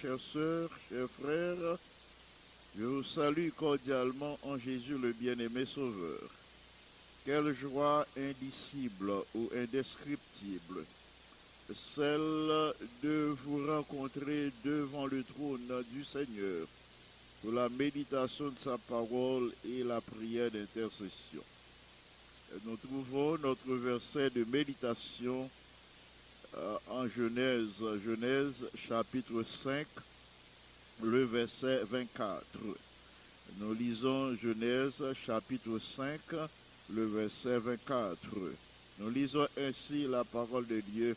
Chers sœurs, chers frères, je vous salue cordialement en Jésus le bien-aimé Sauveur. Quelle joie indicible ou indescriptible, celle de vous rencontrer devant le trône du Seigneur pour la méditation de sa parole et la prière d'intercession. Nous trouvons notre verset de méditation en Genèse, Genèse chapitre 5, le verset 24. Nous lisons Genèse chapitre 5, le verset 24. Nous lisons ainsi la parole de Dieu.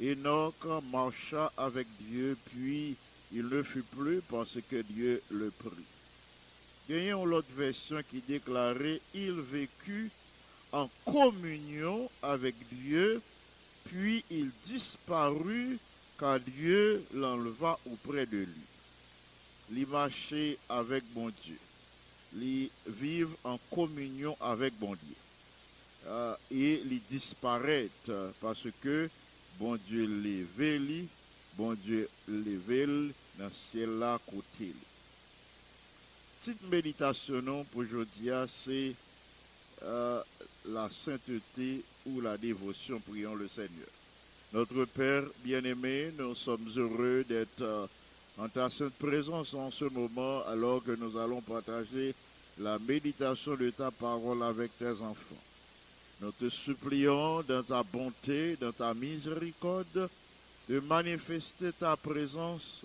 Enoch marcha avec Dieu, puis il ne fut plus parce que Dieu le prit. Gagnons l'autre version qui déclarait, il vécut en communion avec Dieu, puis il disparut quand Dieu l'enleva auprès de lui. Il marchait avec bon Dieu. Il vivre en communion avec bon Dieu. Euh, et il disparaît parce que bon Dieu les véli, bon Dieu les véli dans ciel là côté. Petite méditation pour aujourd'hui, c'est euh, la sainteté ou la dévotion, prions le Seigneur. Notre Père bien-aimé, nous sommes heureux d'être euh, en ta sainte présence en ce moment alors que nous allons partager la méditation de ta parole avec tes enfants. Nous te supplions dans ta bonté, dans ta miséricorde, de manifester ta présence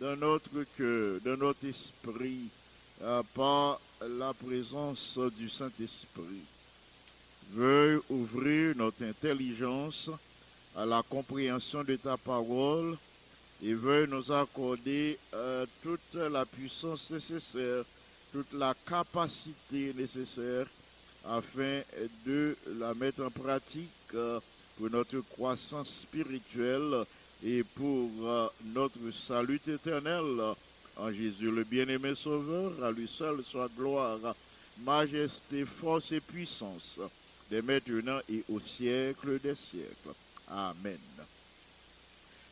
dans notre cœur, dans notre esprit, euh, par la présence du Saint-Esprit. Veuille ouvrir notre intelligence à la compréhension de ta parole et veuille nous accorder euh, toute la puissance nécessaire, toute la capacité nécessaire afin de la mettre en pratique euh, pour notre croissance spirituelle et pour euh, notre salut éternel. En Jésus, le bien-aimé Sauveur, à lui seul soit gloire, majesté, force et puissance, dès maintenant et au siècle des siècles. Amen.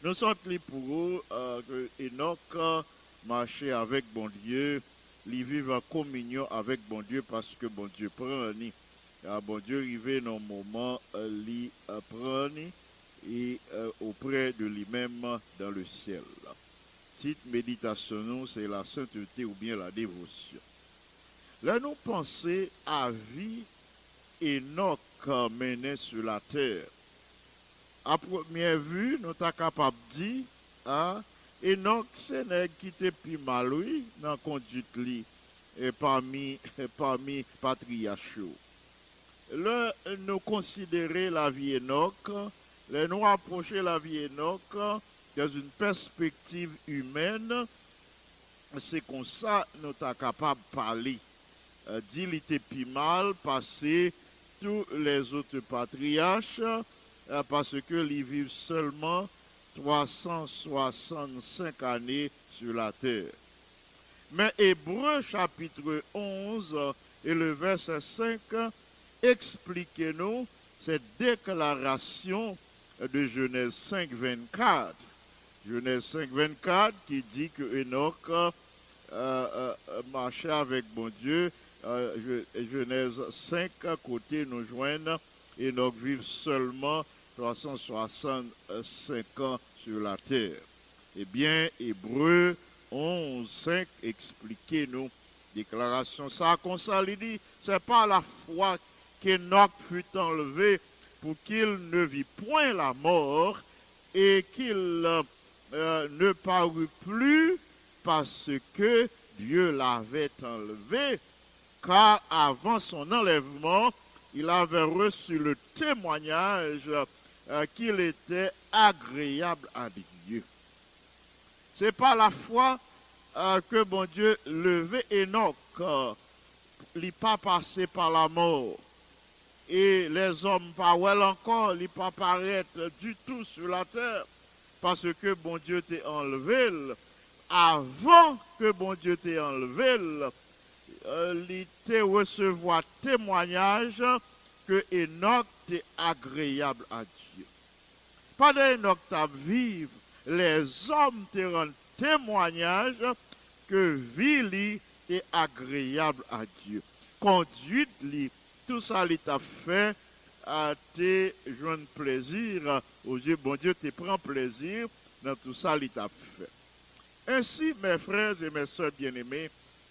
Nous sommes les pour euh, que Enoch marchait avec bon Dieu, il vivait en communion avec bon Dieu parce que bon Dieu prend ah, bon Dieu arrivé dans le moment, il euh, prend et euh, auprès de lui-même dans le ciel. Petite méditation, c'est la sainteté ou bien la dévotion. Là, nous pensons à vie Enoch mené sur la terre. À première vue, nous sommes capables de dire, hein, Enoch, c'est qui était plus mal, dans la conduite li, et parmi, parmi patriarchaux. Là, nous considérons la vie Enoch, là, nous approcher la vie Enoch dans une perspective humaine, c'est comme ça nous sommes capables de parler. Euh, dit était plus mal passé tous les autres patriarches euh, parce que ils vivent seulement 365 années sur la terre. Mais Hébreu chapitre 11 et le verset 5 expliquez-nous cette déclaration de Genèse 5, 24. Genèse 5, 24 qui dit que Enoch euh, euh, marchait avec bon Dieu. Euh, Genèse 5, côté nous joignent, Enoch vit seulement 365 ans sur la terre. Eh bien, Hébreu 11, 5, expliquez-nous, déclaration ça, comme ça, il dit, c'est pas la foi qu'Enoch fut enlevé pour qu'il ne vit point la mort et qu'il euh, ne parut plus parce que Dieu l'avait enlevé, car avant son enlèvement, il avait reçu le témoignage euh, qu'il était agréable à Dieu. C'est par la foi euh, que bon Dieu levait Enoch. il pas passé par la mort. Et les hommes, pas encore, il pas paraître du tout sur la terre. Parce que bon Dieu t'est enlevé. Avant que bon Dieu t'ait enlevé, euh, il te recevoir témoignage que Enoch est agréable à Dieu. Pendant Enoch t'a vivre, les hommes te rendent témoignage que vie est agréable à Dieu. Conduite li, tout ça t'a fait à te joindre plaisir aux yeux. Bon Dieu te prend plaisir dans tout ça il t'a fait. Ainsi, mes frères et mes soeurs bien-aimés,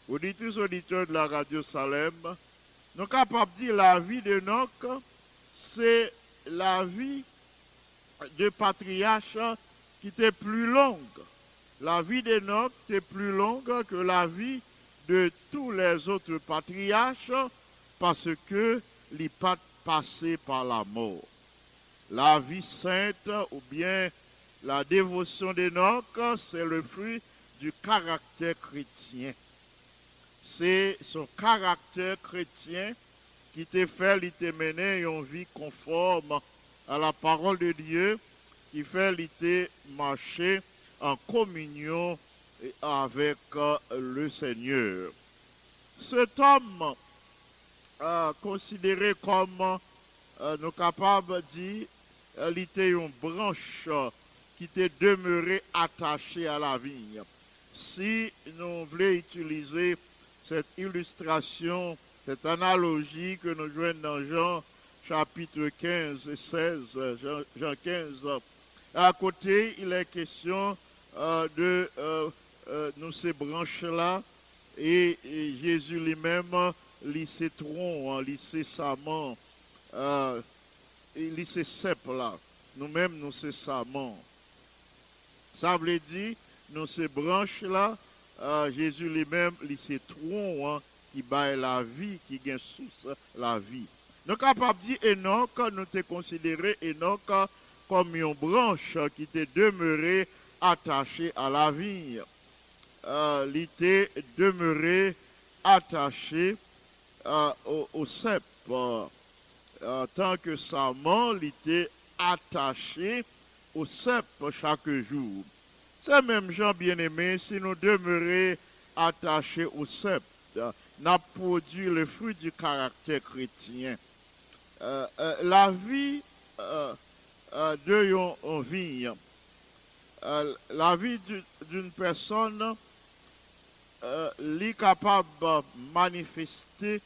auditeurs auditeurs de la radio Salem, nous capables de dire la vie de Noc, c'est la vie de patriarche qui était plus longue. La vie d'Enoch était plus longue que la vie de tous les autres patriarches parce que les pas passé par la mort. La vie sainte ou bien la dévotion d'Enoch, c'est le fruit du caractère chrétien. C'est son caractère chrétien qui t'a fait, il t'a mené une vie conforme à la parole de Dieu, qui fait, il marcher en communion avec euh, le Seigneur. Cet homme, euh, considéré comme euh, nous capables dire, il était une branche qui était demeurée attachée à la vigne. Si nous voulons utiliser cette illustration, cette analogie que nous jouons dans Jean chapitre 15 et 16, Jean 15, à côté, il est question euh, de euh, euh, ces branches-là et, Jésus lui-même, lycée tronc, lycée saman, lycée cep là. Nous-mêmes, nous ces samans. Ça veut dire, nous ces branches-là, Jésus lui-même, lycée tronc, hein, qui baille la vie, qui gagne sous la vie. Nous capables de dire Enoch, nous te considéré Enoch comme une branche qui était demeurée attaché à la vigne. Euh, il était demeuré attaché euh, au, cep. Euh, tant que sa il était attaché au cep chaque jour. C'est même gens bien-aimés, si nous demeurions attachés au cep, n'a produit le fruit du caractère chrétien. la vie de une vigne euh, la vie d'une personne euh, est capable de manifester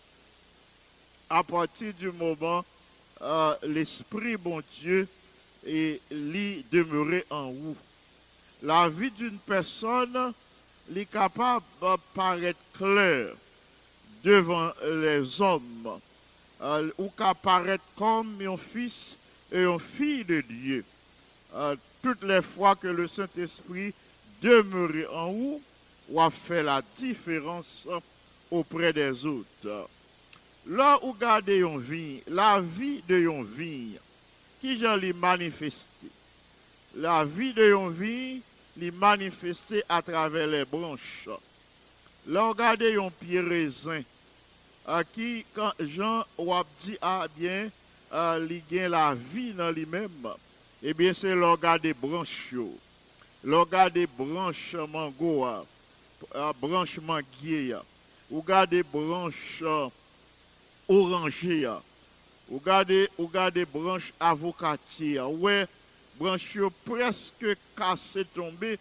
à partir du moment euh, l'Esprit bon Dieu est demeuré en vous. La vie d'une personne est capable de paraître claire devant les hommes ou qu'apparaître comme un fils et une fille de Dieu toutes les fois que le Saint-Esprit demeure en vous, ou a fait la différence auprès des autres. Où gardez une vie, la vie de une vie, qui j'en l'ai manifesté. La vie de une vie, l'est manifestée à travers les branches. Là où gardez un pied raisin, à qui, quand Jean ou dit, ah bien, il la vie dans lui-même, eh bien, c'est l'organe des branches. L'organe des branches mango, la branche manguier, ou des branches orangées, ou des branches avocatiers. Ouais, branches presque cassées tombées,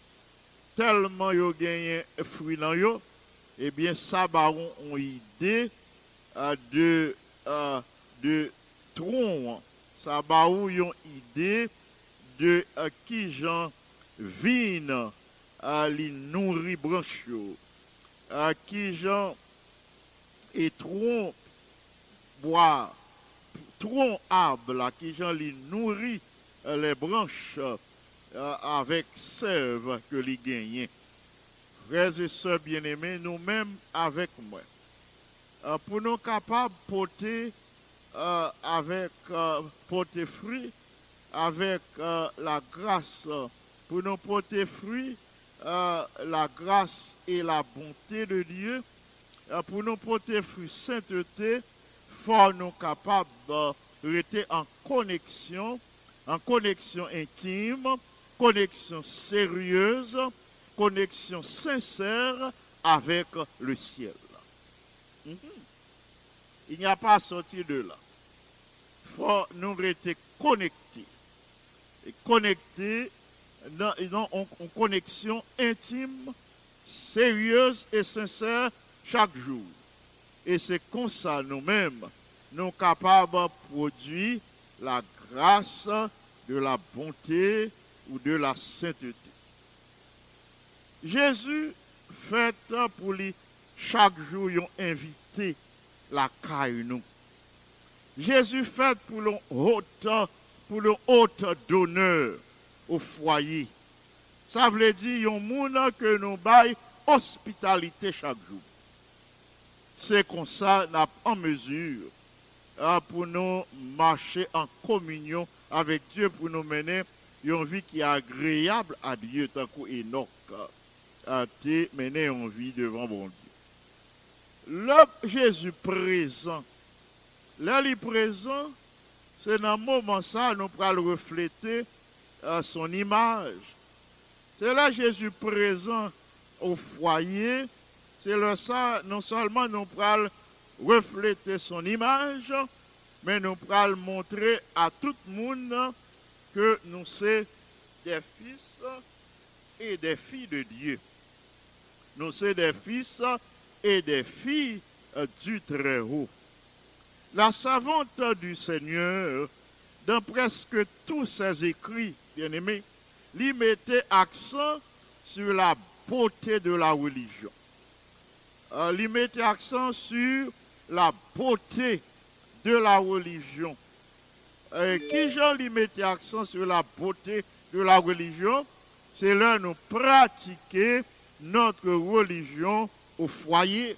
tellement yo gagné fruit dans yo. Eh bien, ça baron ont idée euh, de, euh, de tronc. Ça baron une idée de qui Jean vine à les nourrir branches, à qui Jean et tronc boire, tronc arbre qui j'en nourrit euh, les branches euh, avec sève que lui gagne. Frères et sœurs bien-aimés, nous-mêmes avec moi, euh, pour nous capables de porter avec porter fruit avec la grâce, pour nous porter fruit, la grâce et la bonté de Dieu, pour nous porter fruit sainteté, faut nous capables de rester en connexion, en connexion intime, connexion sérieuse, connexion sincère avec le ciel. Mhm. Il n'y a pas à sortir de là. Faut nous rester connectés. Et connectés dans, en connexion intime, sérieuse et sincère chaque jour. Et c'est comme ça nous-mêmes, nous capables de produire la grâce de la bonté ou de la sainteté. Jésus fait pour lui chaque jour invité la caille. Jésus fait pour le hôte, pour le d'honneur au foyer. Ça veut dire un monde que nous baillons hospitalité chaque jour c'est comme ça nous en mesure hein, pour nous marcher en communion avec Dieu, pour nous mener une vie qui est agréable à Dieu, tant qu'Enoch a été mené en vie devant mon Dieu. Le Jésus présent, là, présent, c'est dans ce moment ça, nous pourrons refléter euh, son image. C'est là Jésus présent au foyer, c'est le ça, non seulement nous pourrons refléter son image, mais nous pourrons montrer à tout le monde que nous sommes des fils et des filles de Dieu. Nous sommes des fils et des filles du Très-Haut. La savante du Seigneur, dans presque tous ses écrits, bien-aimés, lui mettait accent sur la beauté de la religion euh, il mettait accent sur la beauté de la religion. Euh, qui j'en lui mettait accent sur la beauté de la religion? C'est là nous pratiquer notre religion au foyer.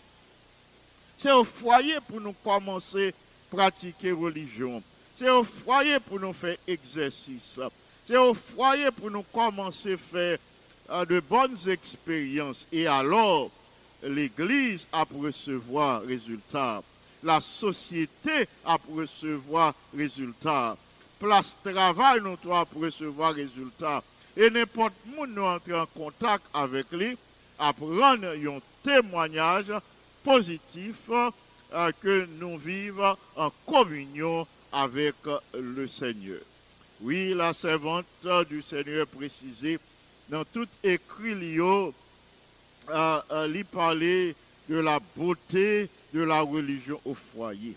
C'est au foyer pour nous commencer à pratiquer religion. C'est au foyer pour nous faire exercice. C'est au foyer pour nous commencer à faire euh, de bonnes expériences. Et alors, l'Église a pour recevoir résultat. La société a pour recevoir résultat. Place travail, nous doit pour recevoir résultat. Et n'importe où nous entrer en contact avec lui, à prendre un témoignage positif euh, que nous vivons en communion avec le Seigneur. Oui, la servante du Seigneur précisée dans tout écrit lui parler de la beauté de la religion au foyer.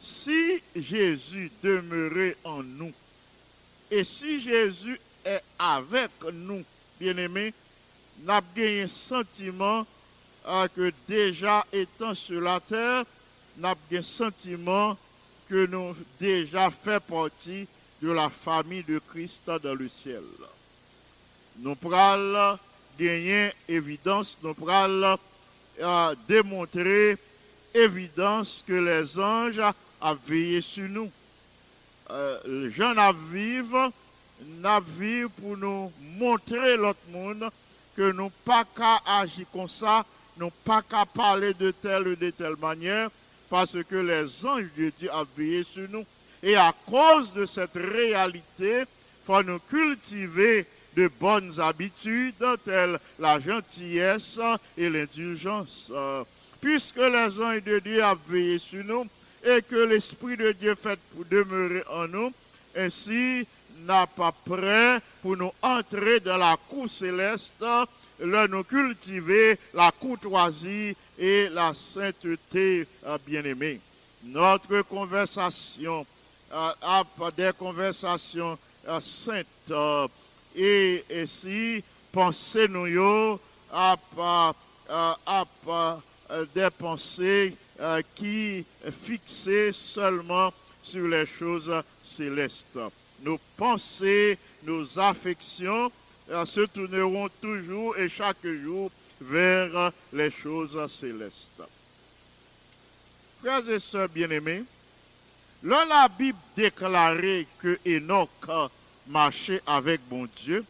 Si Jésus demeurait en nous, et si Jésus est avec nous, bien-aimés, nous avons un sentiment euh, que déjà étant sur la terre, nous avons un sentiment que nous déjà fait partie de la famille de Christ dans le ciel. Nous gagner évidence, nous pourrons euh, démontrer évidence que les anges ont veillé sur nous. Euh, les gens vivent, vivent pour nous montrer l'autre monde que nous pas qu'à agir comme ça, nous pas qu'à parler de telle ou de telle manière, parce que les anges de Dieu ont veillé sur nous. Et à cause de cette réalité, il faut nous cultiver de bonnes habitudes telles la gentillesse et l'indulgence. Puisque les anges de Dieu ont veillé sur nous et que l'Esprit de Dieu fait pour demeurer en nous, ainsi n'a pas prêt pour nous entrer dans la cour céleste, là nous cultiver la courtoisie et la sainteté euh, bien-aimée. Notre conversation, euh, des conversations euh, saintes, et ainsi penser nous à, à, à, des pensées euh, qui fixées seulement sur les choses célestes. Nos pensées, nos affections euh, se tourneront toujours et chaque jour vers les choses célestes. Frères et sœurs bien-aimés, là la Bible déclarait que Enoch marchait avec bon Dieu,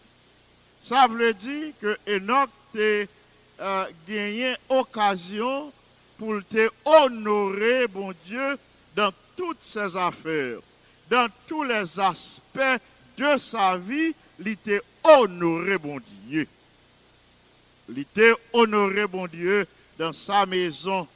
ça veut dire que Enoch a euh, gagné occasion pour te honorer, bon Dieu, dans toutes ses affaires, dans tous les aspects de sa vie, il était honoré, bon Dieu. Il était honoré, bon Dieu, dans sa maison.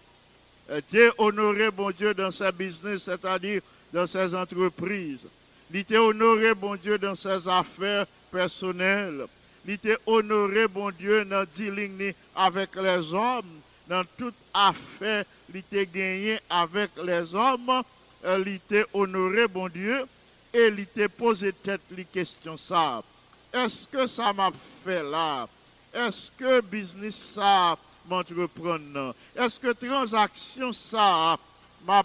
Il était honoré, bon Dieu, dans sa business, c'est-à-dire dans ses entreprises. Il était honoré, bon Dieu, dans ses affaires personnelles. Il était honoré, bon Dieu, dans dealing avec les hommes, dans toute affaire, il était gagné avec les hommes, il était honoré, bon Dieu, et il était posé tête les questions ça. Est-ce que ça m'a fait là? Est-ce que business ça m'entreprendre? Est-ce que transaction ça m'a?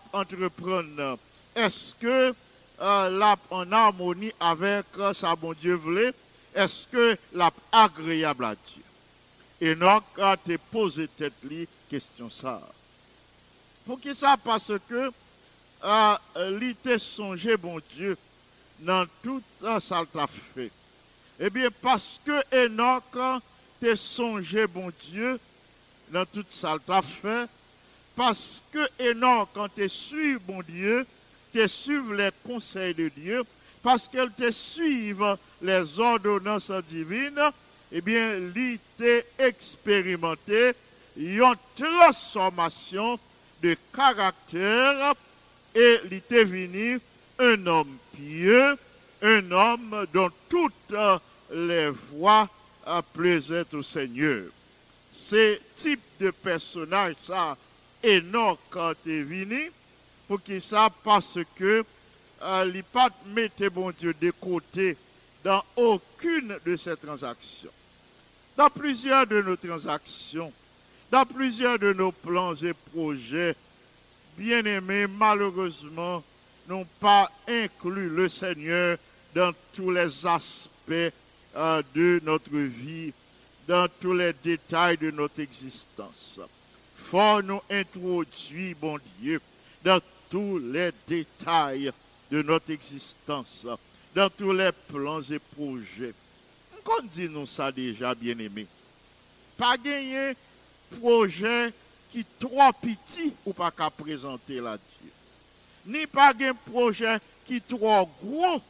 Est-ce que euh, en harmonie avec euh, ça, bon Dieu voulait? Est-ce que la agréable à Dieu? Enoch a te posé tête li question ça. Pour qui ça? Parce que euh, l'ité songé, bon Dieu, dans tout ça t'a. Eh bien, parce que Enoch t'a songé, bon Dieu, dans tout ça t'a fait, parce que Enoch, quand tu suivi, bon Dieu, tu suivi les conseils de Dieu, parce qu'elle te suive les ordonnances divines, eh bien, il expérimenté une transformation de caractère et il venu un homme pieux, un homme dont toutes les voies plaisaient au Seigneur. Ce type de personnage, ça, Enoch est venu, pour qu'il ça, parce que euh, il pas mettre bon Dieu de côté dans aucune de ces transactions. Dans plusieurs de nos transactions, dans plusieurs de nos plans et projets, bien aimés, malheureusement, n'ont pas inclus le Seigneur dans tous les aspects euh, de notre vie, dans tous les détails de notre existence. Faut nous introduire, bon Dieu, dans tous les détails de notre existence, dans tous les plans et projets. Qu'on dit nous ça déjà, bien aimé. Pas gagner projet qui trop petit ou pas qu'à présenter là Dieu. Ni pas un projet qui trop gros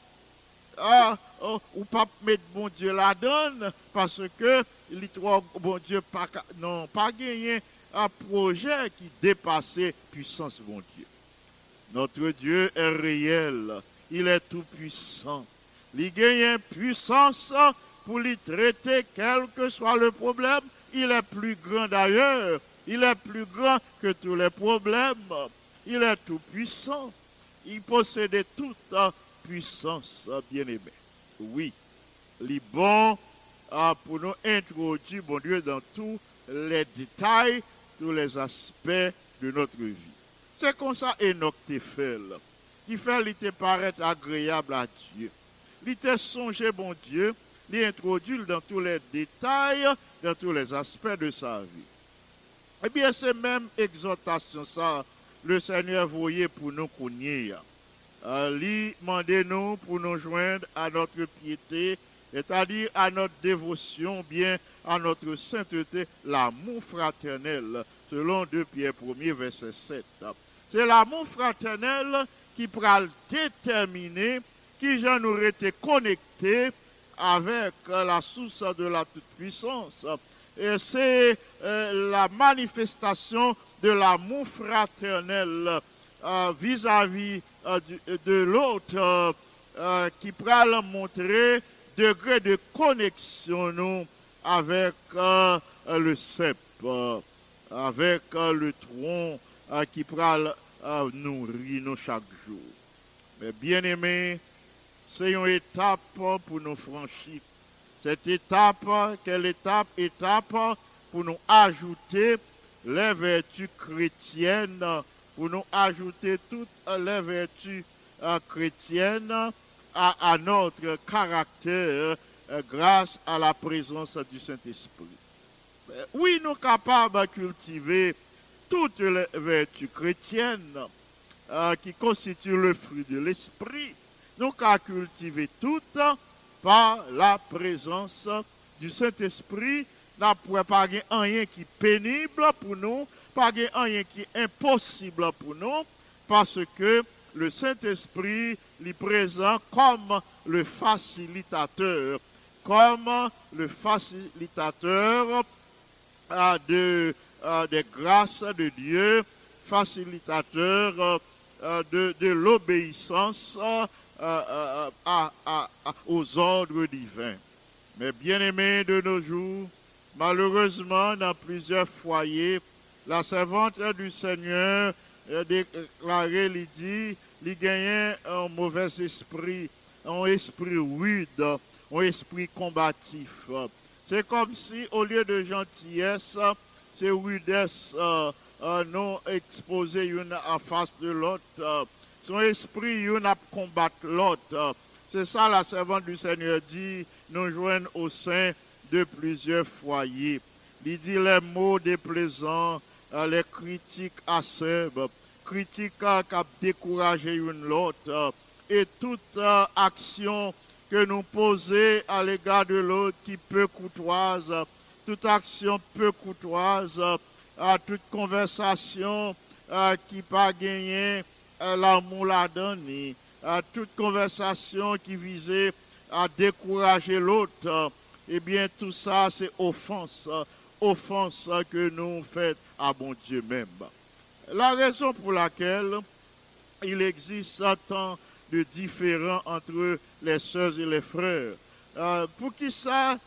ah, oh, ou pas mettre bon Dieu la donne parce que il est trop bon Dieu non pas gagner un projet qui dépasse puissance bon Dieu. Notre Dieu est réel, il est tout puissant. Il gagne puissance pour lui traiter quel que soit le problème. Il est plus grand d'ailleurs il est plus grand que tous les problèmes. Il est tout puissant. Il possède toute puissance, bien-aimé. Oui, il est bon ah, pour nous introduire, bon Dieu, dans tous les détails, tous les aspects de notre vie. C'est comme ça Enoch te fait. Il fait, il te paraît agréable à Dieu. Il te songé, bon Dieu, il introduit dans tous les détails, dans tous les aspects de sa vie. Eh bien, c'est même exhortation ça, le Seigneur voyait pour nous connaître. Euh, lui demandez nous pour nous joindre à notre piété, c'est-à-dire à notre dévotion, bien à notre sainteté, l'amour fraternel, selon 2 Pierre 1 verset 7. C'est l'amour fraternel qui pourra déterminer qui j'en aurait été connecté avec la source de la toute-puissance. C'est euh, la manifestation de l'amour fraternel euh, vis-à-vis euh, de l'autre qui pourra montrer degré de connexion nous avec le cep, avec le tronc qui pourra nourrir nous chaque jour. Mais bien aimé, c'est une étape pour nous franchir cette étape, quelle étape? Étape pour nous ajouter les vertus chrétiennes, pour nous ajouter toutes les vertus euh, chrétienne à, à notre caractère euh, grâce à la présence du Saint-Esprit. Euh, Oui, nous sommes capables de cultiver toutes les vertus chrétiennes euh, qui constituent le fruit de l'Esprit. Nous sommes cultiver toutes par la présence du Saint-Esprit. N'a pas rien qui est pénible pour nous, pas rien qui est impossible pour nous, parce que le Saint-Esprit est présent comme le facilitateur, comme le facilitateur euh, de, des grâces de Dieu, facilitateur euh, euh, de, de l'obéissance euh, euh, aux ordres divins. Mais bien aimés de nos jours, malheureusement, dans plusieurs foyers, la servante du Seigneur déclaré, il dit, il gagnait un mauvais esprit, un esprit rude, un esprit combatif. C'est comme si, au lieu de gentillesse, c'est rudesse, euh, euh, non exposé une en face de l'autre. euh, son esprit, une à combattre l'autre. C'est ça la servante du Seigneur dit, nous joignent au sein de plusieurs foyers. Il dit les mots déplaisants, les critiques acerbes, critiques qui ont découragé une l'autre, et toute action que nous posons à l'égard de l'autre qui peut courtoise, toute action peu courtoise, euh, à toute conversation euh, qui pas gagné euh, l'amour la donné, à toute conversation qui visait à décourager l'autre, euh, eh bien tout ça c'est offense, euh, offense euh, que nous faisons à bon Dieu même. La raison pour laquelle il existe tant de différends entre les sœurs et les frères. Euh, pour qui ça, euh,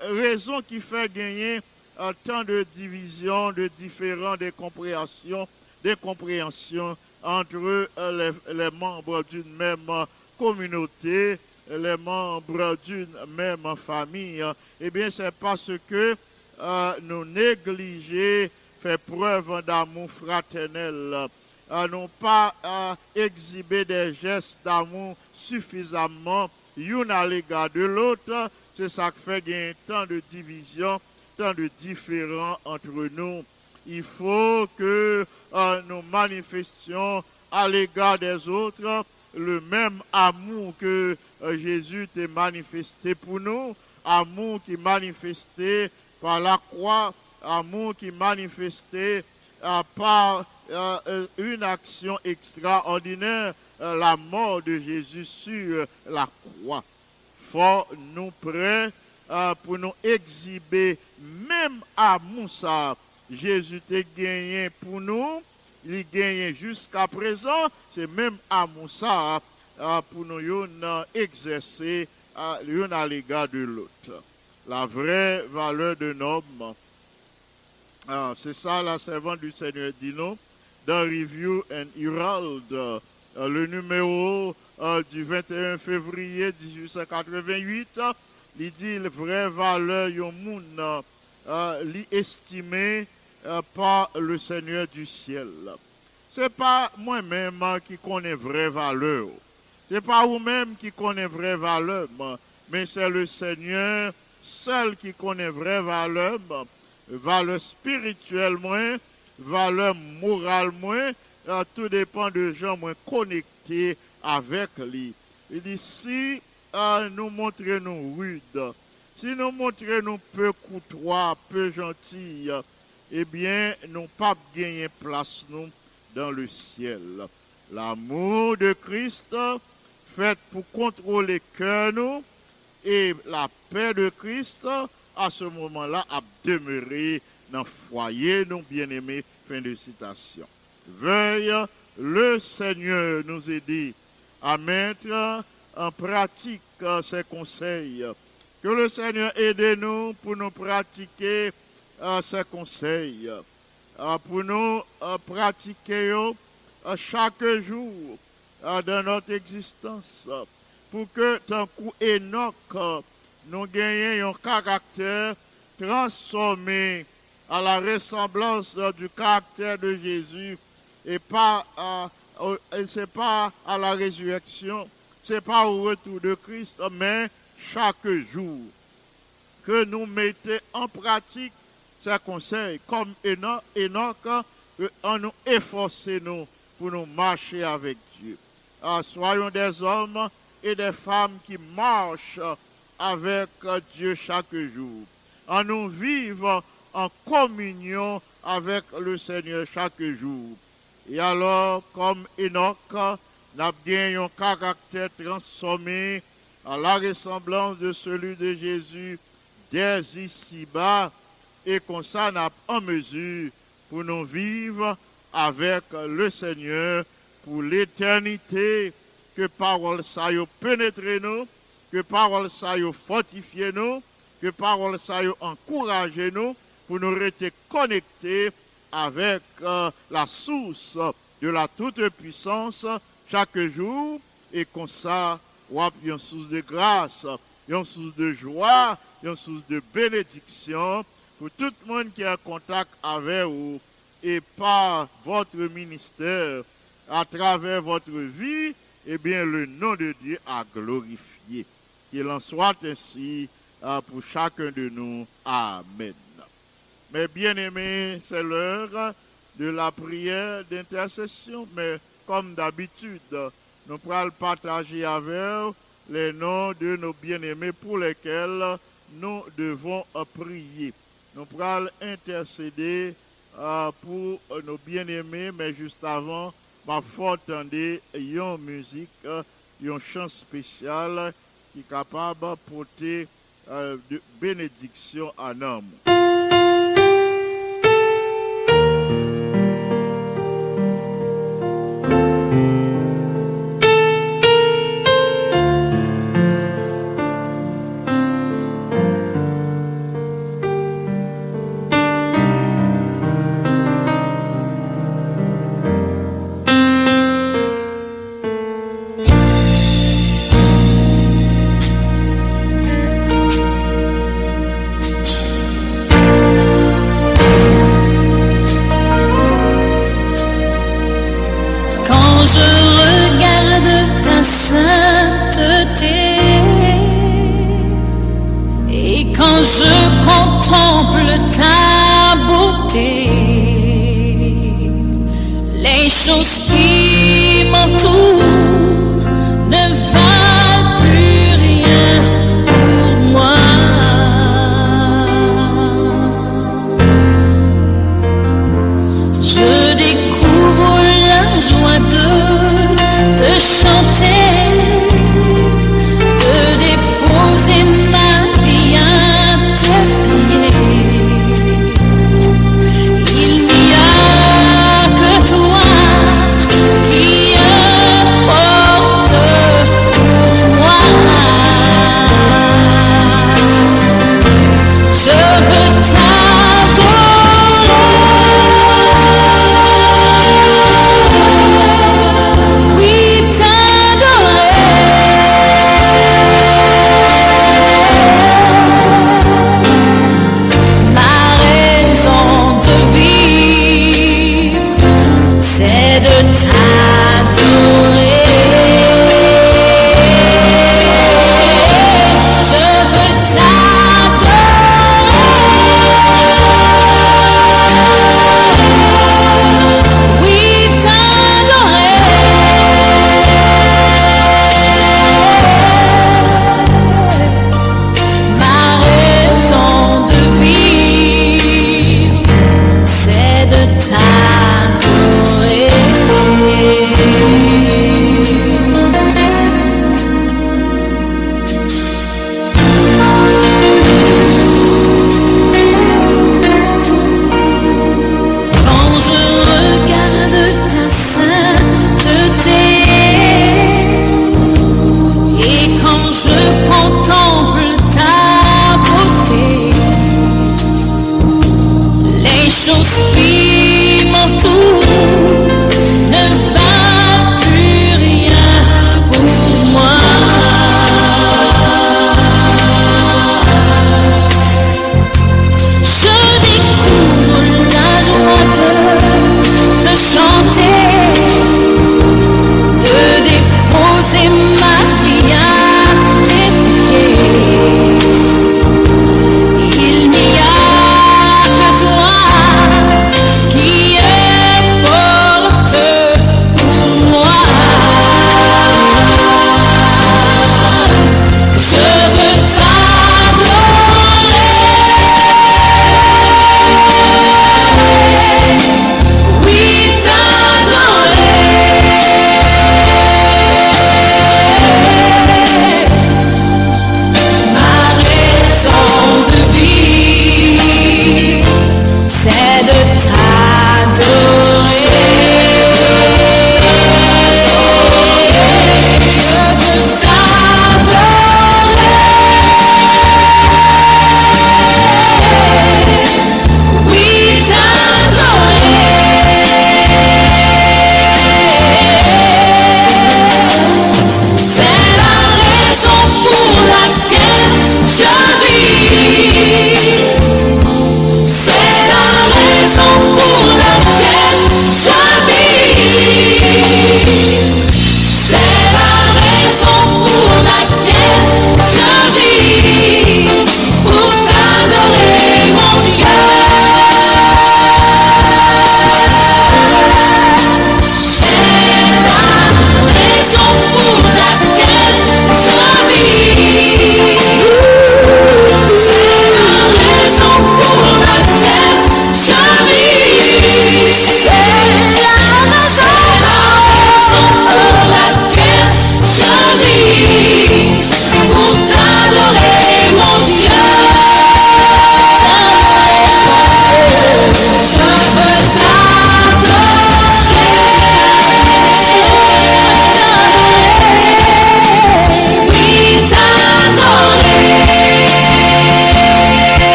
raison qui fait gagner euh, tant de divisions, de différends, de compréhensions, des compréhensions entre euh, les, membres d'une même euh, communauté, les membres d'une même famille. Eh bien, c'est parce que euh, nous négliger fait preuve d'amour fraternel non pas à exhiber des gestes d'amour suffisamment l'une à l'égard de l'autre. C'est ça qui fait tant de divisions, tant de différends entre nous. Il faut que euh, nous manifestions à l'égard des autres le même amour que euh, Jésus t'a manifesté pour nous, amour qui est manifesté par la croix, amour qui est manifesté euh, par une action extraordinaire, euh, la mort de Jésus sur euh, la croix. Faut nous prêts euh, pour nous exhiber même amour ça. Jésus t'a gagné pour nous, il gagné jusqu'à présent, c'est même ça euh, pour nous exercer euh, l'une à l'égard de l'autre. La vraie valeur d'un homme, ah, c'est ça la servante du Seigneur dit nous dans Review and Herald, euh, le numéro euh, du 21 février 1888. euh, Il dit vraie valeur yon moun euh, li estimé par le Seigneur du ciel. C'est pas moi-même qui connais vraie valeur. C'est pas vous-même qui connais vraie valeur, mais c'est le Seigneur seul qui connaît vraie valeur, valeur spirituelle moins, valeur morale moins, euh, tout dépend de gens moins connectés avec lui. Il dit si euh, nous montrons nous rudes, si nous montrons nous peu courtois, peu gentils, eh bien, nous pas gagner place nous dans le ciel. L'amour de Christ fait pour contrôler cœur nous et la paix de Christ à ce moment-là a demeuré dans le foyer nous bien-aimés. Fin de citation. Veuille le Seigneur nous aider à mettre en pratique ses conseils. Que le Seigneur aide nous pour nous pratiquer euh, ses conseils, euh, pour nous euh, pratiquer euh, chaque jour euh, de notre existence, pour que tant coup Enoch, euh, nous gagnions un caractère transformé à la ressemblance euh, du caractère de Jésus et pas euh, et c'est pas à la résurrection, c'est pas au retour de Christ, mais chaque jour que nous mettons en pratique ces conseils, comme Enoch, Enoch que en nous efforcer nous pour nous marcher avec Dieu. Ah, soyons des hommes et des femmes qui marchent avec Dieu chaque jour. En nous vivre en communion avec le Seigneur chaque jour. Et alors, comme Enoch, n'a bien un caractère transformé à la ressemblance de celui de Jésus dès ici-bas, et qu'on ça n'a en mesure pour nous vivre avec le Seigneur pour l'éternité, que parole ça yo pénètre nous, que parole ça yo fortifie nous, que parole ça yo encourage nous pour nous rester connectés avec euh, la source de la toute-puissance chaque jour et comme ça, a une source de grâce, une source de joie, une source de bénédiction pour tout le monde qui est en contact avec vous et par votre ministère, à travers votre vie, eh bien, le nom de Dieu a glorifié. Qu'il en soit ainsi euh, pour chacun de nous. Amen. Mais bien aimés, c'est l'heure de la prière d'intercession. Mais comme d'habitude, nous pourrons partager avec les noms de nos bien-aimés pour lesquels nous devons prier. Nous pourrons intercéder euh, pour nos bien-aimés, mais juste avant, ma faut entendre une musique, euh, un chant spécial qui est capable de porter euh, de bénédiction à l'homme.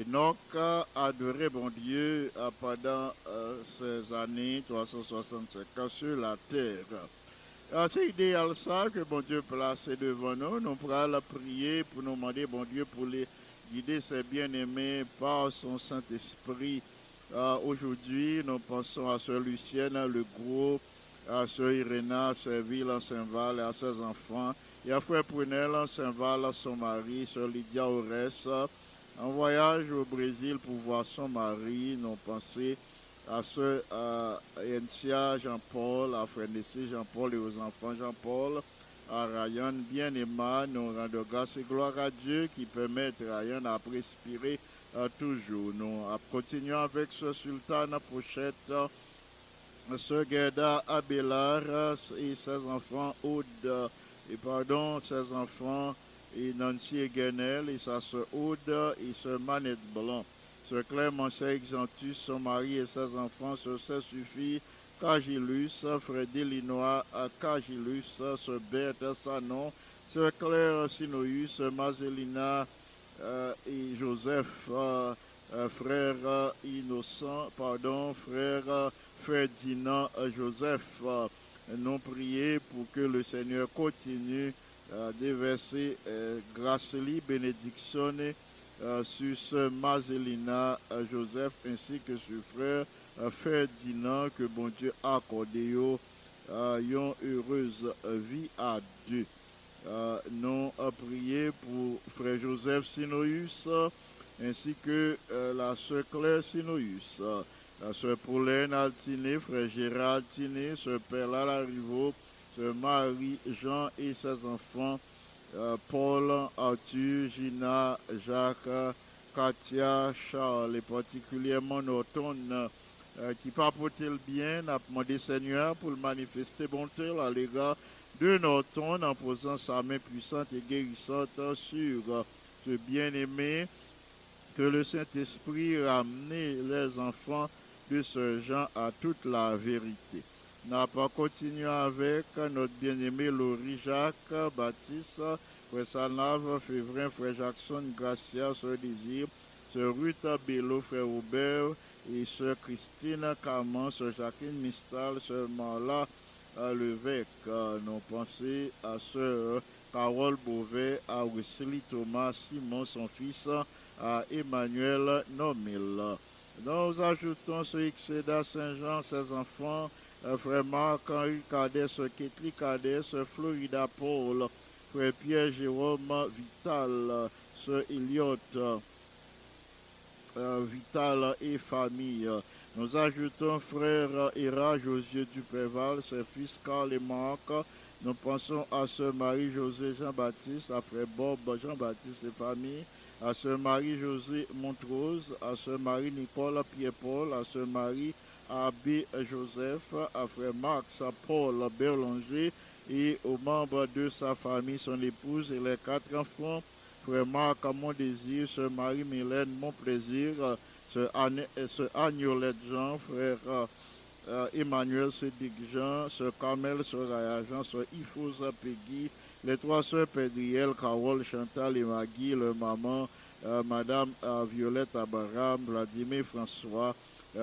Enoch a adoré bon Dieu euh, pendant euh, ces années 365 ans sur la terre. Euh, C'est idéal ça que bon Dieu place devant nous. Nous pourrons la prier pour nous demander bon Dieu pour les guider ses bien-aimés par son Saint-Esprit. Aujourd'hui, nous pensons à Sœur Lucienne, le gros, à Sœur Iréna, à Sœur Ville, à Saint-Val à ses enfants. Et à Frère Prunel, à Saint-Val, à son mari, Sœur Lydia Ores, en voyage au Brésil pour voir son mari. Nous pensons à Sœur euh, Encia Jean-Paul, à Nessé Jean-Paul et aux enfants Jean-Paul, à Ryan bien-aimé. Nous rendons grâce et gloire à Dieu qui permet à Ryan à respirer euh, toujours. Nous continuons avec ce sultan Pochette, euh, ce Gerda Abelard euh, et ses enfants Aude, et pardon, ses enfants et Nancy Eguenel et sa sœur Aude et ce Manette Blanc. Ce Clément Exantus, son mari et ses enfants, ce se suffit. Cagilus, Freddy Linois, Cagilus, ce Berthe Sanon, ce Claire Sinoïus, Mazelina euh, et Joseph, euh, euh, frère innocent, pardon, frère Ferdinand Joseph. Nous prions pour que le Seigneur continue déverser euh, grâce bénédiction euh, sur ce Mazelina euh, Joseph ainsi que sur frère euh, Ferdinand que bon Dieu a accordé euh, une heureuse euh, vie à Dieu. Euh, nous avons prié pour frère Joseph Sinoïus euh, ainsi que euh, la sœur Claire Sinoïus, euh, la sœur Pauline Altiné, frère Gérard Altiné, sœur Perla Larivo, sœur Marie-Jean et ses enfants, euh, Paul, Arthur, Gina, Jacques, Katia, Charles et particulièrement Norton euh, qui papote le bien, n'a demandé Seigneur pour manifester bonté à l'égard de Norton en posant sa main puissante et guérissante sur ce bien-aimé que le Saint-Esprit ramène les enfants de ce Jean à toute la vérité. N'a pas continué avec notre bien-aimé Laurie Jacques Baptiste, frère Sanave, Févrin, frère Jackson, Gracia, sœur Désir, sœur Ruth Bello, frère Robert, et sœur Christine Caman, sœur Jacqueline Mistal, sœur Marla Levesque. Nous pensons à sœur Carole Beauvais, à Wesley Thomas, Simon, son fils, à Emmanuel Nomil. Nous ajoutons ce Excéda Saint-Jean, ses enfants, euh, frère Marc, Henri sœur Ketli sœur Florida Paul, frère Pierre Jérôme Vital, sœur Elliot, euh, Vital et famille. Nous ajoutons frère Héra José Dupréval, ses fils Carl et Marc. Nous pensons à sœur Marie-José Jean-Baptiste, à frère Bob Jean-Baptiste et famille, à sœur Marie-José Montrose, à sœur Marie-Nicole Pierre-Paul, à sœur Marie Abbé Joseph, à frère Max Paul Berlanger et aux membres de sa famille, son épouse et les quatre enfants. Frère Marc à mon désir, sœur Marie-Mylène, mon plaisir, euh, sœur Agnolette Jean, frère euh, Emmanuel Cédric Jean, sœur Carmel, sœur Raya Jean, sœur Ifosa les trois sœurs Pédriel, Carole, Chantal et Maggie, leur maman, euh, Madame Violette Abraham, Vladimir François,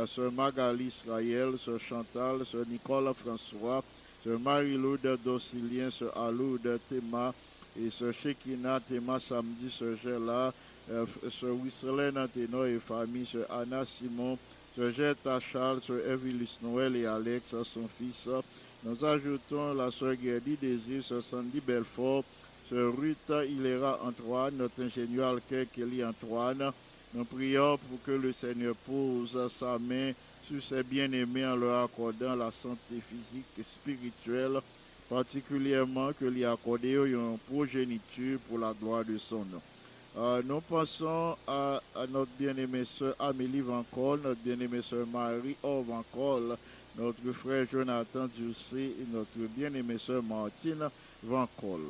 sœur Magali Israël, sœur Chantal, sœur Nicole François, sœur Marie-Loude Docilien, sœur Aloude Théma, et ce Shekina Théma samedi, ce Gela, euh, ce Wisselen Anténo et famille, ce Anna Simon, ce Jetta Charles, ce Evilus Noël et Alex, son fils. Nous ajoutons la sœur Gerdy Désir, ce Sandy Belfort, ce Ruth Hilera Antoine, notre ingénieur Alker Kelly Antoine. Nous prions pour que le Seigneur pose sa main sur ses bien-aimés en leur accordant la santé physique et spirituelle particulièrement que lui accordé une progéniture pour la gloire de son nom. Euh, nous pensons à, notre bien-aimée sœur Amélie Vancol, notre bien-aimée sœur Marie Or Vancol, notre frère Jonathan Dulcé et notre bien-aimée sœur Martine Vancol.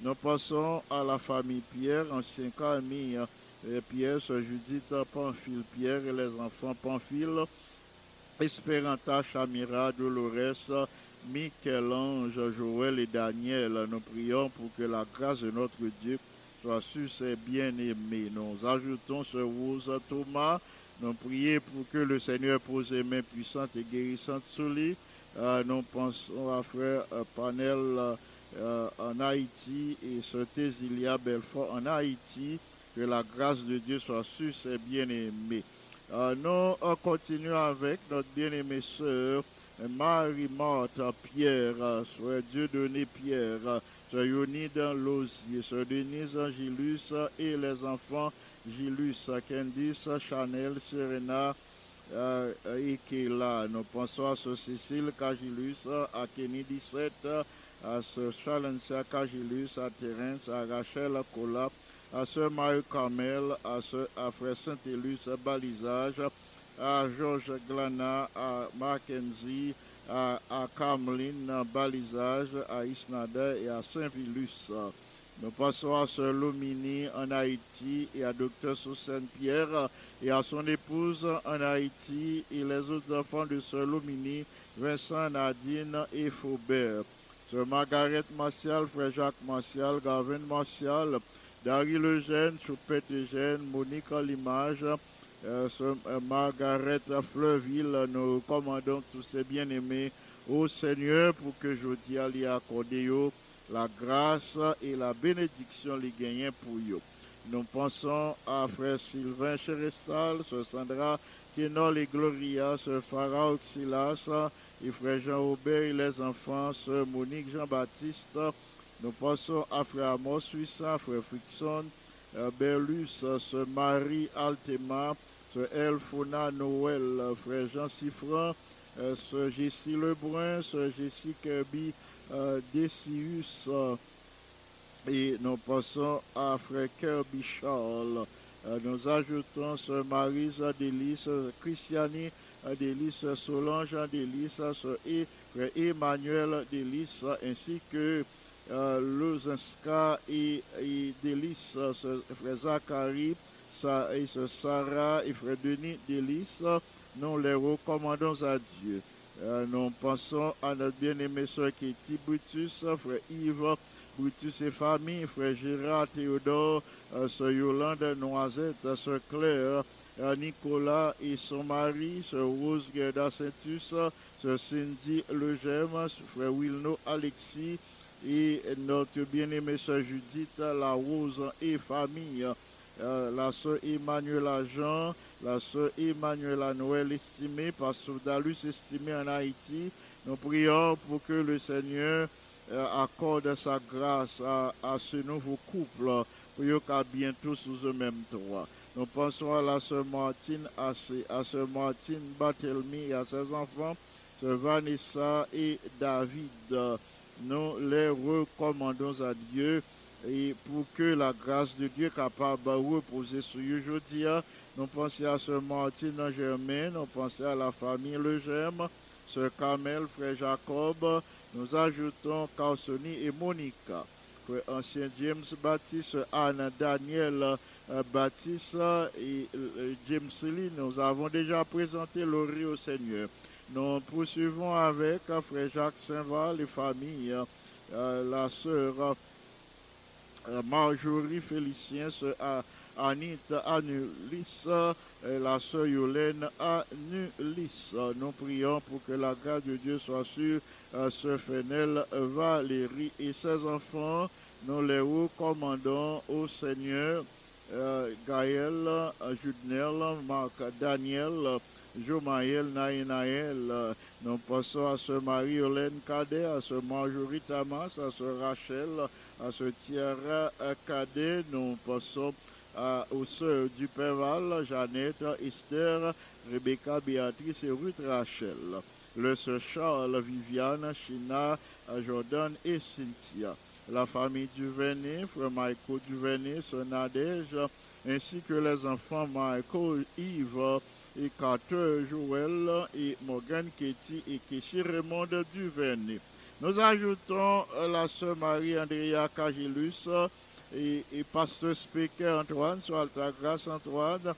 Nous passons à la famille Pierre, ancien Camille euh, Pierre, Judith Pamphile Pierre et les enfants Pamphile, Esperanta Chamira, Dolores, Michel-Ange, Joël et Daniel. Nous prions pour que la grâce de notre Dieu soit sur ses bien-aimés. Nous ajoutons ce Rose Thomas. Nous prions pour que le Seigneur pose les mains puissantes et guérissantes sur lui. Euh, nous pensons à frère euh, Panel euh, en Haïti et ce Tésilia Belfort en Haïti. Que la grâce de Dieu soit sur ses bien-aimés. Euh, nous continuons avec notre bien-aimée sœur Marie-Marthe Pierre, euh, Sœur Dieu-donné Pierre, Sœur Yonide Losier, Sœur Denise Gilus et les enfants Gilus, Candice, Chanel, Serena, euh, et. Nous pensons à Sœur Cécile Cagilus, à Kenny 17, à Sœur Chalencia Cagilus, à Terence, à Rachel Cola, à Sœur Marie Carmel, à, Frère Saint-Élus Balisage, à Georges Glana, à Mackenzie, à, à Balisage, à Isnada et à Saint-Vilus. Nous passons à Sœur Lomini en Haïti et à Dr. Soussène Pierre et à son épouse en Haïti et les autres enfants de Sœur Lomini, Vincent, Nadine et Faubert. Sœur Margaret Martial, Frère Jacques Martial, Gavin Martial, Daryl Eugène, Choupette Eugène, Monique Limage, euh, euh, Margaret Fleuville, nous commandons tous ces bien-aimés au Seigneur pour que je dis à lui accorder la grâce et la bénédiction les gagnants pour eux. Nous pensons à frère Sylvain Cherestal, sœur Sandra Kenol et Gloria, sœur Farah Auxilas et frère Jean-Aubert et les enfants, sœur Monique Jean-Baptiste. Nous pensons à frère Suissa, frère Frickson, Berlus, sœur Marie Altema, sœur Elfona Noël, frère Jean Siffran, sœur Jessie Lebrun, sœur Jessie Kirby, Decius, et nous passons à frère Kirby Charles. Nous ajoutons sœur sœur Christiani Adélis, sœur Solange et frère Emmanuel Adélis, ainsi que Lozinska et, et sœur frère Zachary, et Sarah et frère Denis Délis. Nous les recommandons à Dieu. Euh, nous pensons à notre bien-aimé soeur Kitty Brutus, frère Yves Brutus et famille, frère Gérard Théodore, euh, Yolande Noisette, sœur Claire, euh, Nicolas et son mari, sœur Rose Gerda Saintus, sœur Cindy Legem, frère Wilno Alexis et notre bien-aimée sœur Judith La Rose et famille, euh, la sœur Emmanuel Agent, la sœur Emmanuela Noël estimée, pasteur Dalus estimé en Haïti. Nous prions pour que le Seigneur euh, accorde sa grâce à, ce nouveau couple, pour qu'à bientôt sous eux même trois. Nous pensons à la sœur Martine, à, ses- à sœur Martine Barthélemy et à ses enfants, sœur Vanessa et David. Nous les recommandons à Dieu et pour que la grâce de Dieu capable de reposer sur eux aujourd'hui. Nous pensons à Sœur Martine Germain, nous pensons à la famille Le Germe, Sœur Kamel, Frère Jacob, nous ajoutons Carsoni et Monica. Ancien James Baptiste, Anne Daniel euh, Baptiste et euh, James Lee, nous avons déjà présenté l'ori au Seigneur. Nous poursuivons avec euh, Frère Jacques Saint-Val, les familles, euh, la sœur euh, Marjorie Félicien, sœur Anit Anulis, et la sœur Yolène Anulis. Nous prions pour que la grâce de Dieu soit sur euh, sœur Fenel Valérie et ses enfants. Nous les recommandons au Seigneur. Euh, Gaël, euh, Judnel, Marc, Daniel, Jomaël, Naïnaël. euh, Nous passons à sœur Marie-Hélène Cadet, à sœur Marjorie Tamas, à sœur Rachel, à sœur Thierry euh, Cadet. Nous passons à- aux sœurs du Péval, Jeannette, Esther, Rebecca, Béatrice et Ruth Rachel. Le sœur Charles, Viviane, China, euh, Jordan et Cynthia. La famille Duvernay, frère Michael Duvernay, sœur Nadège, ainsi que les enfants Michael, Yves et Carter, Joël et Morgan Ketty et Kessie Raymond Duvernay. Nous ajoutons euh, la sœur Marie-Andrea Cagilus et, pasteur Speaker Antoine, Alta Grâce Antoine,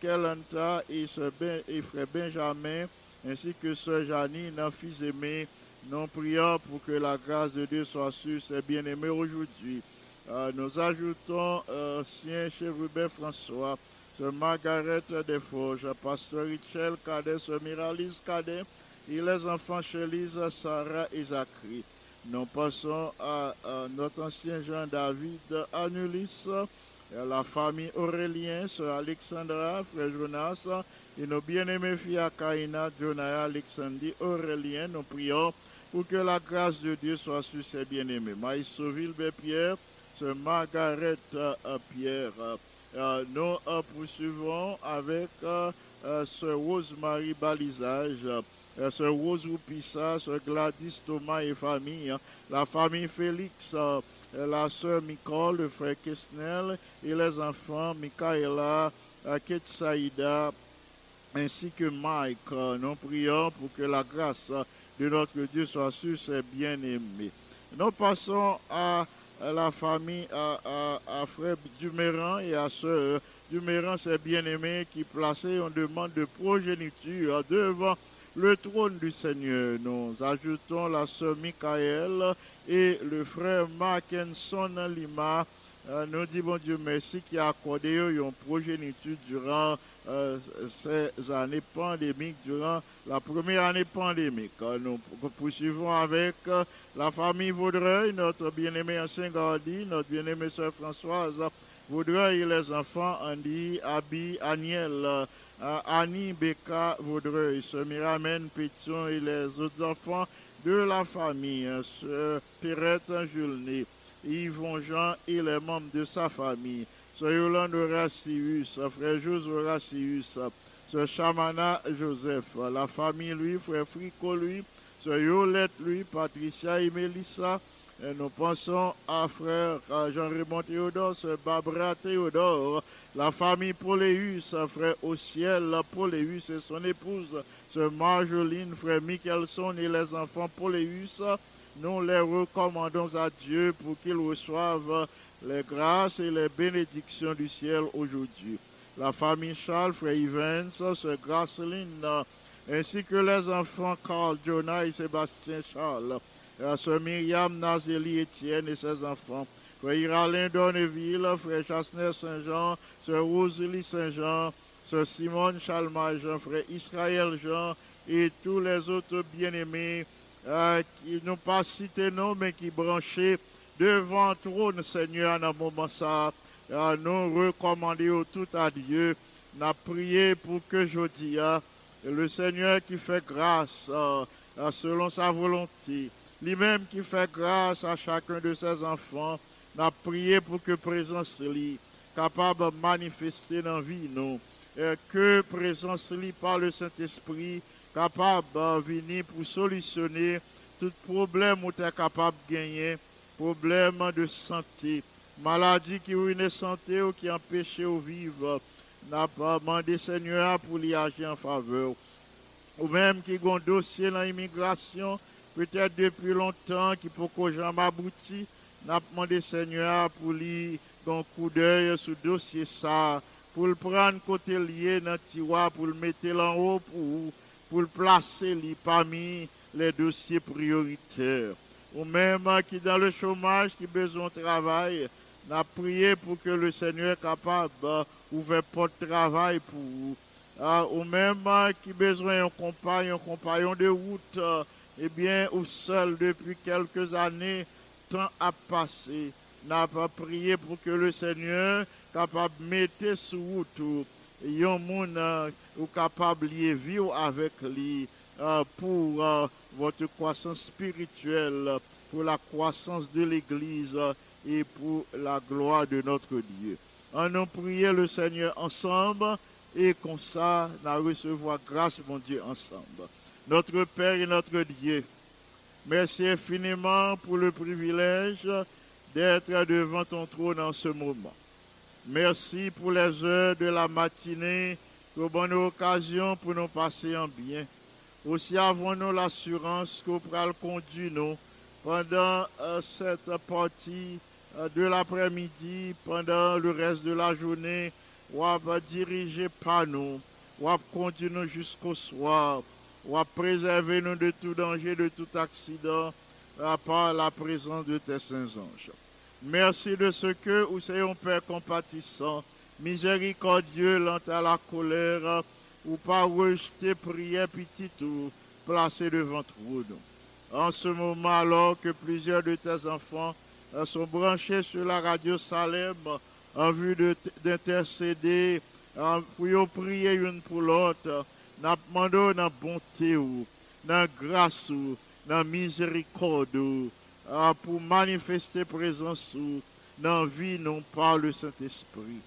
Kelanta et, ben, et frère Benjamin, ainsi que sœur Janine, fils aimé Nous prions pour que la grâce de Dieu soit sur ses bien-aimés aujourd'hui. Euh, nous ajoutons euh, Sien Chérubin François, Sœur Margaret Desforges, Pasteur Richel Cadet, Sœur Miralis Cadet, et les enfants Chélise, Sarah et Zachary. Nous passons à, notre ancien Jean David Anulis, la famille Aurélien, Sœur Alexandra, Frère Jonas, et nos bien-aimés filles Kaina, Jonah, Alexandrie, Aurélien. Nous prions pour que la grâce de Dieu soit sur ces bien-aimés. Maïs Sauville, Pierre, Sœur Margaret euh, Pierre. Euh, nous poursuivons avec euh, euh, Sœur Rosemary Balisage, Sœur Rose Roupissa, Sœur Gladys Thomas et famille, hein. la famille Félix, la Sœur Nicole, le frère Kesnel et les enfants Michaela, Ketsaïda, ainsi que Mike. Nous prions pour que la grâce de notre Dieu soit sur ses bien-aimés. Nous passons à à la famille, à frère Duméran et à sœur Duméran, ses bien-aimés qui plaçaient en demande de progéniture devant le trône du Seigneur. Nous ajoutons la sœur Michael et le frère Mackenson Lima. Euh, nous disons Dieu merci qui a accordé une progéniture durant euh, ces années pandémiques, durant la première année pandémique. Euh, Nous poursuivons avec la famille Vaudreuil, notre bien-aimé ancien Gardi, notre bien-aimée sœur Françoise Vaudreuil et les enfants Andy, Abby, Aniel, Annie, Becca Vaudreuil, sœur Miramène Pétion et les autres enfants de la famille, sœur Perrette Julné, Yvon Jean et les membres de sa famille, sœur Yolande Horacius, frère José Horacius, sœur Chamana Joseph, la famille lui, frère Frico lui, sœur Yolette lui, Patricia et Mélissa, nous pensons à frère Jean-Raymond Théodore, sœur Barbara Théodore, la famille Poléus, frère au ciel Poléus et son épouse, sœur Marjoline, frère Michelson et les enfants Poléus. Nous les recommandons à Dieu pour qu'ils reçoivent les grâces et les bénédictions du ciel aujourd'hui. La famille Charles, frère Evans, sœur Graceline, ainsi que les enfants Carl, Jonah et Sébastien Charles sœur Myriam Nazélie Étienne et ses enfants, frère Iralin Donneville, frère Chasner Saint-Jean, sœur Rosalie Saint-Jean, sœur Simone Chalmage, frère Israël Jean et tous les autres bien-aimés euh, qui n'ont pas cité non, mais qui branchaient devant le trône, Seigneur, dans un moment ça, euh, nous recommander tout à Dieu, n'a prié pour que je dis, le Seigneur qui fait grâce euh, euh, selon sa volonté, lui-même qui fait grâce à chacun de ses enfants, n'a prié pour que présence lui capable de manifester dans la vie nous, que présence lui par le Saint-Esprit capable de venir pour solutionner tout problème où tu es capable de gagner, problème de santé, maladie qui ruine santé ou qui empêche de vivre, n'a pas demandé Seigneur pour lui agir en faveur. Ou même qui ont un dossier dans l'immigration, peut-être depuis longtemps, qui pour que jamais abouti, n'a demandé Seigneur pour lui un coup d'œil sur le dossier ça, pour le prendre côté lié dans le tiroir, pour le mettre en haut, pour, pour le placer parmi les dossiers prioritaires. Ou même euh, qui dans le chômage, qui besoin de travail, n'a prié pour que le Seigneur est capable d'ouvrir porte de travail pour vous. Ah, ou même euh, qui besoin d'un compagnon, un compagnon de route, euh, eh bien, ou seul depuis quelques années, temps a passé, n'a pas prié pour que le Seigneur capable de mettre sous route ou yon moun euh, ou capable de vivre avec lui euh, pour euh, votre croissance spirituelle, pour la croissance de l'Église et pour la gloire de notre Dieu. En nous le Seigneur ensemble et comme ça, nous recevoir grâce, mon Dieu, ensemble. Notre Père et notre Dieu, merci infiniment pour le privilège d'être devant ton trône en ce moment. Merci pour les heures de la matinée, pour bonne occasion pour nous passer en bien. Aussi avons-nous l'assurance conduit nous pendant euh, cette partie euh, de l'après-midi, pendant le reste de la journée, ou va diriger par nous, ou conduire nous jusqu'au soir, ou à préserver nous de tout danger, de tout accident, à par la présence de tes saints anges. Merci de ce que, ou c'est un Père compatissant, miséricordieux, lent à la colère, ou pas rejeter prière petite ou placée devant nous. En ce moment, alors que plusieurs de tes enfants euh, sont branchés sur la radio Salem en vue de- d'intercéder, pour prier une pour l'autre, nous demandons dans bonté dans grâce dans miséricorde pour manifester présence dans vie non par le Saint-Esprit.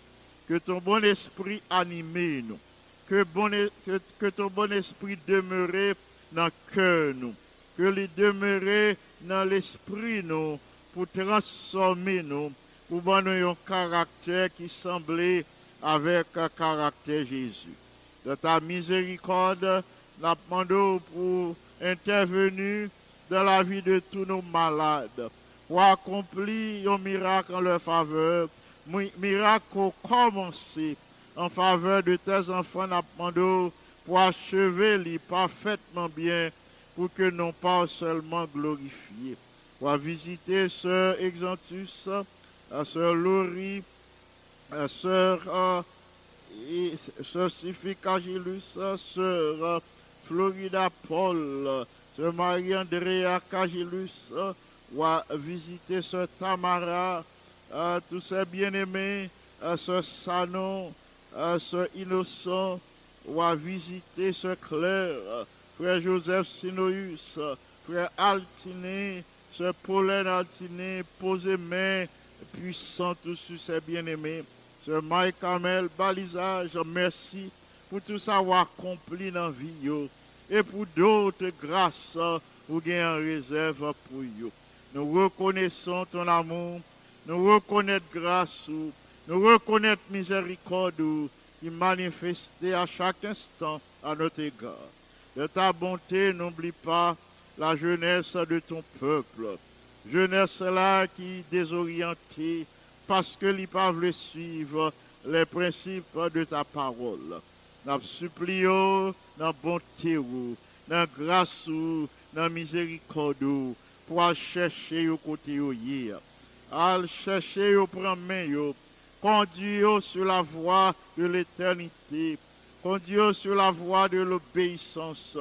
Que ton bon esprit anime nous. Que, ton bon esprit demeure dans le cœur nous. Que les demeurer dans l'esprit nous pour transformer nous, pour donner un caractère qui semblait avec un caractère Jésus. De ta miséricorde, nous demandons pour intervenir dans la vie de tous nos malades, pour accomplir un miracle en leur faveur, mi- miracle au commencer en faveur de tes enfants, demandons pour achever les parfaitement bien, pour que non pas seulement glorifier. Pour visiter Sœur Exantus, Sœur Laurie, Sœur euh, Sœur Sœur euh, Florida Paul, euh, Sœur Marie-Andrea Cagilus, euh, ou à visiter Sœur Tamara, euh, tous ces bien-aimés, euh, Sœur Sanon, euh, Sœur Innocent, à visiter Sœur Claire, euh, Frère Joseph Sinoïus, euh, Frère Altiné, Sœur Pauline Altiné, posez main puissant tous sur ces bien-aimés. Sœur Mike Kamel, balisage, merci pour tout ça accompli dans la vie. Et pour d'autres grâces vous gagnez en réserve pour yo. Nous reconnaissons ton amour, nous reconnaissons grâce, ou, nous reconnaissons miséricorde ou, qui manifestait à chaque instant à notre égard. De ta bonté, n'oublie pas la jeunesse de ton peuple. Jeunesse là qui désorientée parce que les pas suivre les principes de ta parole. Nous supplions dans bonté, dans grâce, dans miséricorde, ou, pour chercher au côté hier. Al chercher au yo. conduire sur la voie de l'éternité, conduire sur la voie de l'obéissance,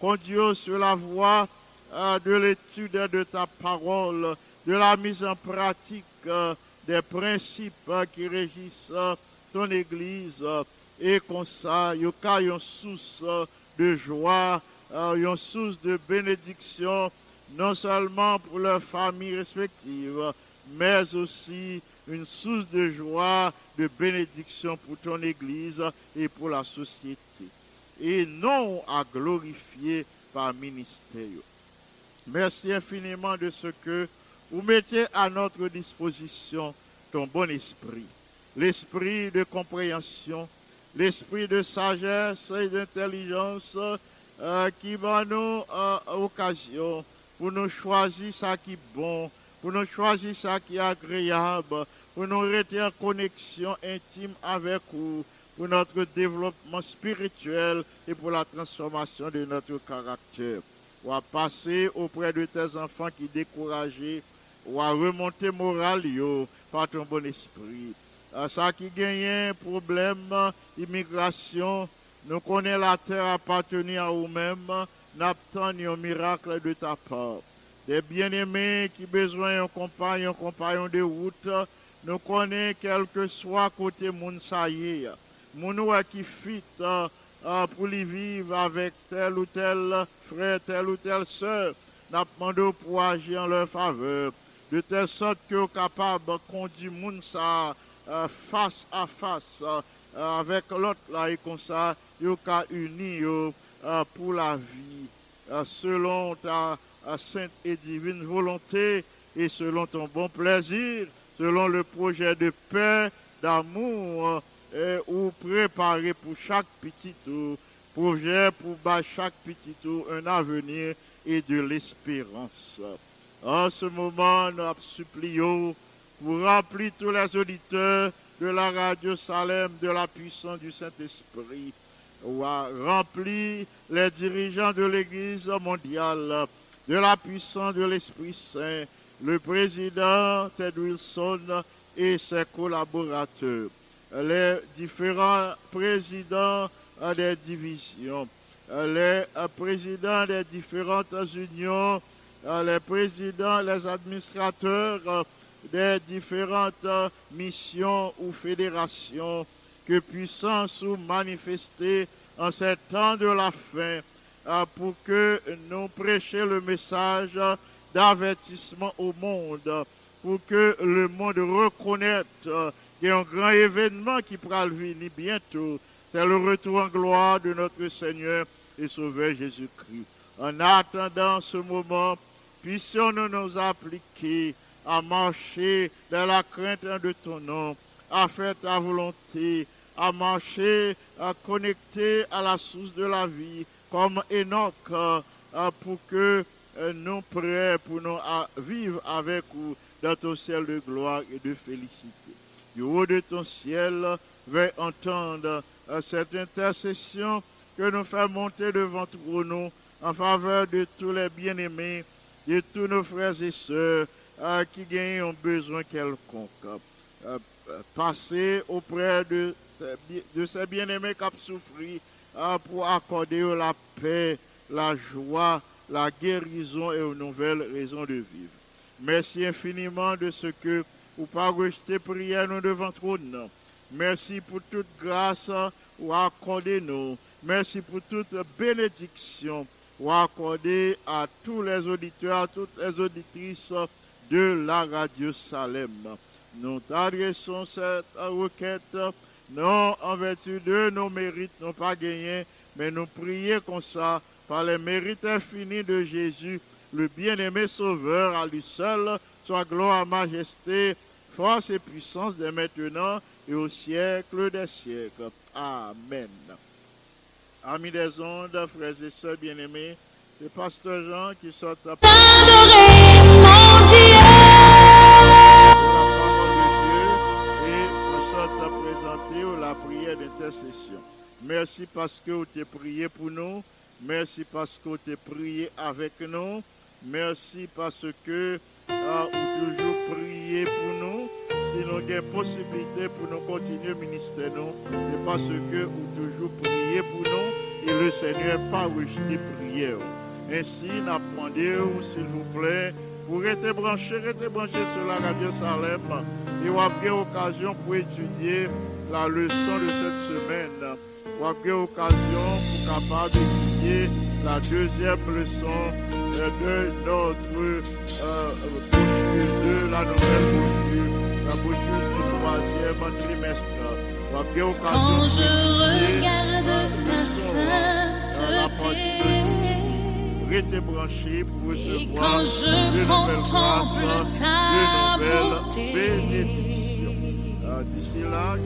conduire sur la voie euh, de l'étude de ta parole, de la mise en pratique euh, des principes euh, qui régissent ton Église, et comme ça, il y a une source euh, de joie, euh, une source de bénédiction, non seulement pour leurs familles respectives, mais aussi une source de joie, de bénédiction pour ton Église et pour la société. Et non à glorifier par ministère. Merci infiniment de ce que vous mettez à notre disposition ton bon esprit, l'esprit de compréhension, l'esprit de sagesse et d'intelligence euh, qui va nous euh, occasion pour nous choisir ça qui est bon, pour nous choisir ça qui est agréable, pour nous rester en connexion intime avec vous, pour notre développement spirituel et pour la transformation de notre caractère. Ou à passer auprès de tes enfants qui découragés, ou à remonter moral yo, par ton bon esprit. Ça qui gagne problème, immigration, nous connaissons la terre appartenir à nous-mêmes, n'attendons un miracle de ta part. Des bien-aimés qui besoin d'un compagnon, compagnon de route, nous connaissons quel que soit côté moun ouais qui fit euh, pour vivre avec tel ou tel frère, tel ou telle sœur, nous demandons pour agir en leur faveur, de telle sorte que capable de conduire moun face à face euh, euh, avec l'autre là et comme ça, vous ka uni yo, euh, pour la vie, euh, selon ta euh, sainte et divine volonté et selon ton bon plaisir, selon le projet de paix, d'amour, euh, ou préparer pour chaque petit tour, projet pour bas chaque petit tour un avenir et de l'espérance. En ce moment, nous supplions pour remplir tous les auditeurs de la radio Salem de la puissance du Saint-Esprit. ou a rempli les dirigeants de l'Église mondiale de la puissance de l'Esprit Saint, le président Ted Wilson et ses collaborateurs, les différents présidents des divisions, les présidents des différentes unions, les présidents, les administrateurs des différentes missions ou fédérations que puissance ou manifester en ces temps de la fin euh, pour que nous prêchions le message d'avertissement au monde, pour que le monde reconnaisse qu'il y a un grand événement qui pourra venir bientôt. C'est le retour en gloire de notre Seigneur et Sauveur Jésus-Christ. En attendant ce moment, puissions-nous nous appliquer à marcher dans la crainte de ton nom, à faire ta volonté, à marcher, à connecter à la source de la vie, comme Enoch, euh, pour que euh, nous prêts pour nous vivre avec vous dans ton ciel de gloire et de félicité. Du haut de ton ciel, vais entendre euh, cette intercession que nous fait monter devant trône en faveur de tous les bien-aimés, de tous nos frères et sœurs qui gagnent un besoin quelconque. Euh, euh, passer auprès de, de ces bien-aimés qui ont souffert euh, pour accorder la paix, la joie, la guérison et une nouvelle raison de vivre. Merci infiniment de ce que vous pas rejeter prière nous devant trône. Merci pour toute grâce ou accordé nous. Merci pour toute bénédiction ou accordé à tous les auditeurs, à toutes les auditrices de la radio Salem. Nous t'adressons cette requête, non en vertu de nos mérites, non pas gagnés, mais nous prions comme ça, par les mérites infinis de Jésus, le bien-aimé Sauveur, à lui seul, soit gloire, majesté, force et puissance dès maintenant et au siècle des siècles. Amen. Amis des ondes, frères et sœurs bien-aimés, c'est Pasteur Jean qui sort à Dieu. La prière d'intercession. Merci parce que vous t'es prié pour nous. Merci parce que vous t'es prié avec nous. Merci parce que euh, vous toujours prié pour nous. Si nous avons possibilité pour nous continuer ministère, nous, c'est parce que vous toujours prié pour nous et le Seigneur pas rejeté prière. Ainsi, nous demandé, s'il vous plaît, pour rester branché, rester branché sur la radio Salem et vous avez occasion pour étudier la leçon de cette semaine. Vous avez occasion pour capable d'étudier la deuxième leçon euh, de notre euh, de la nouvelle brochure, la du troisième trimestre. Vous avez occasion Quand pour je étudier regarde la ta euh, sainteté, Restez branchés pour Et recevoir quand de je nouvelles contemple grâces, ta de nouvelles bénédictions. Euh, D'ici là,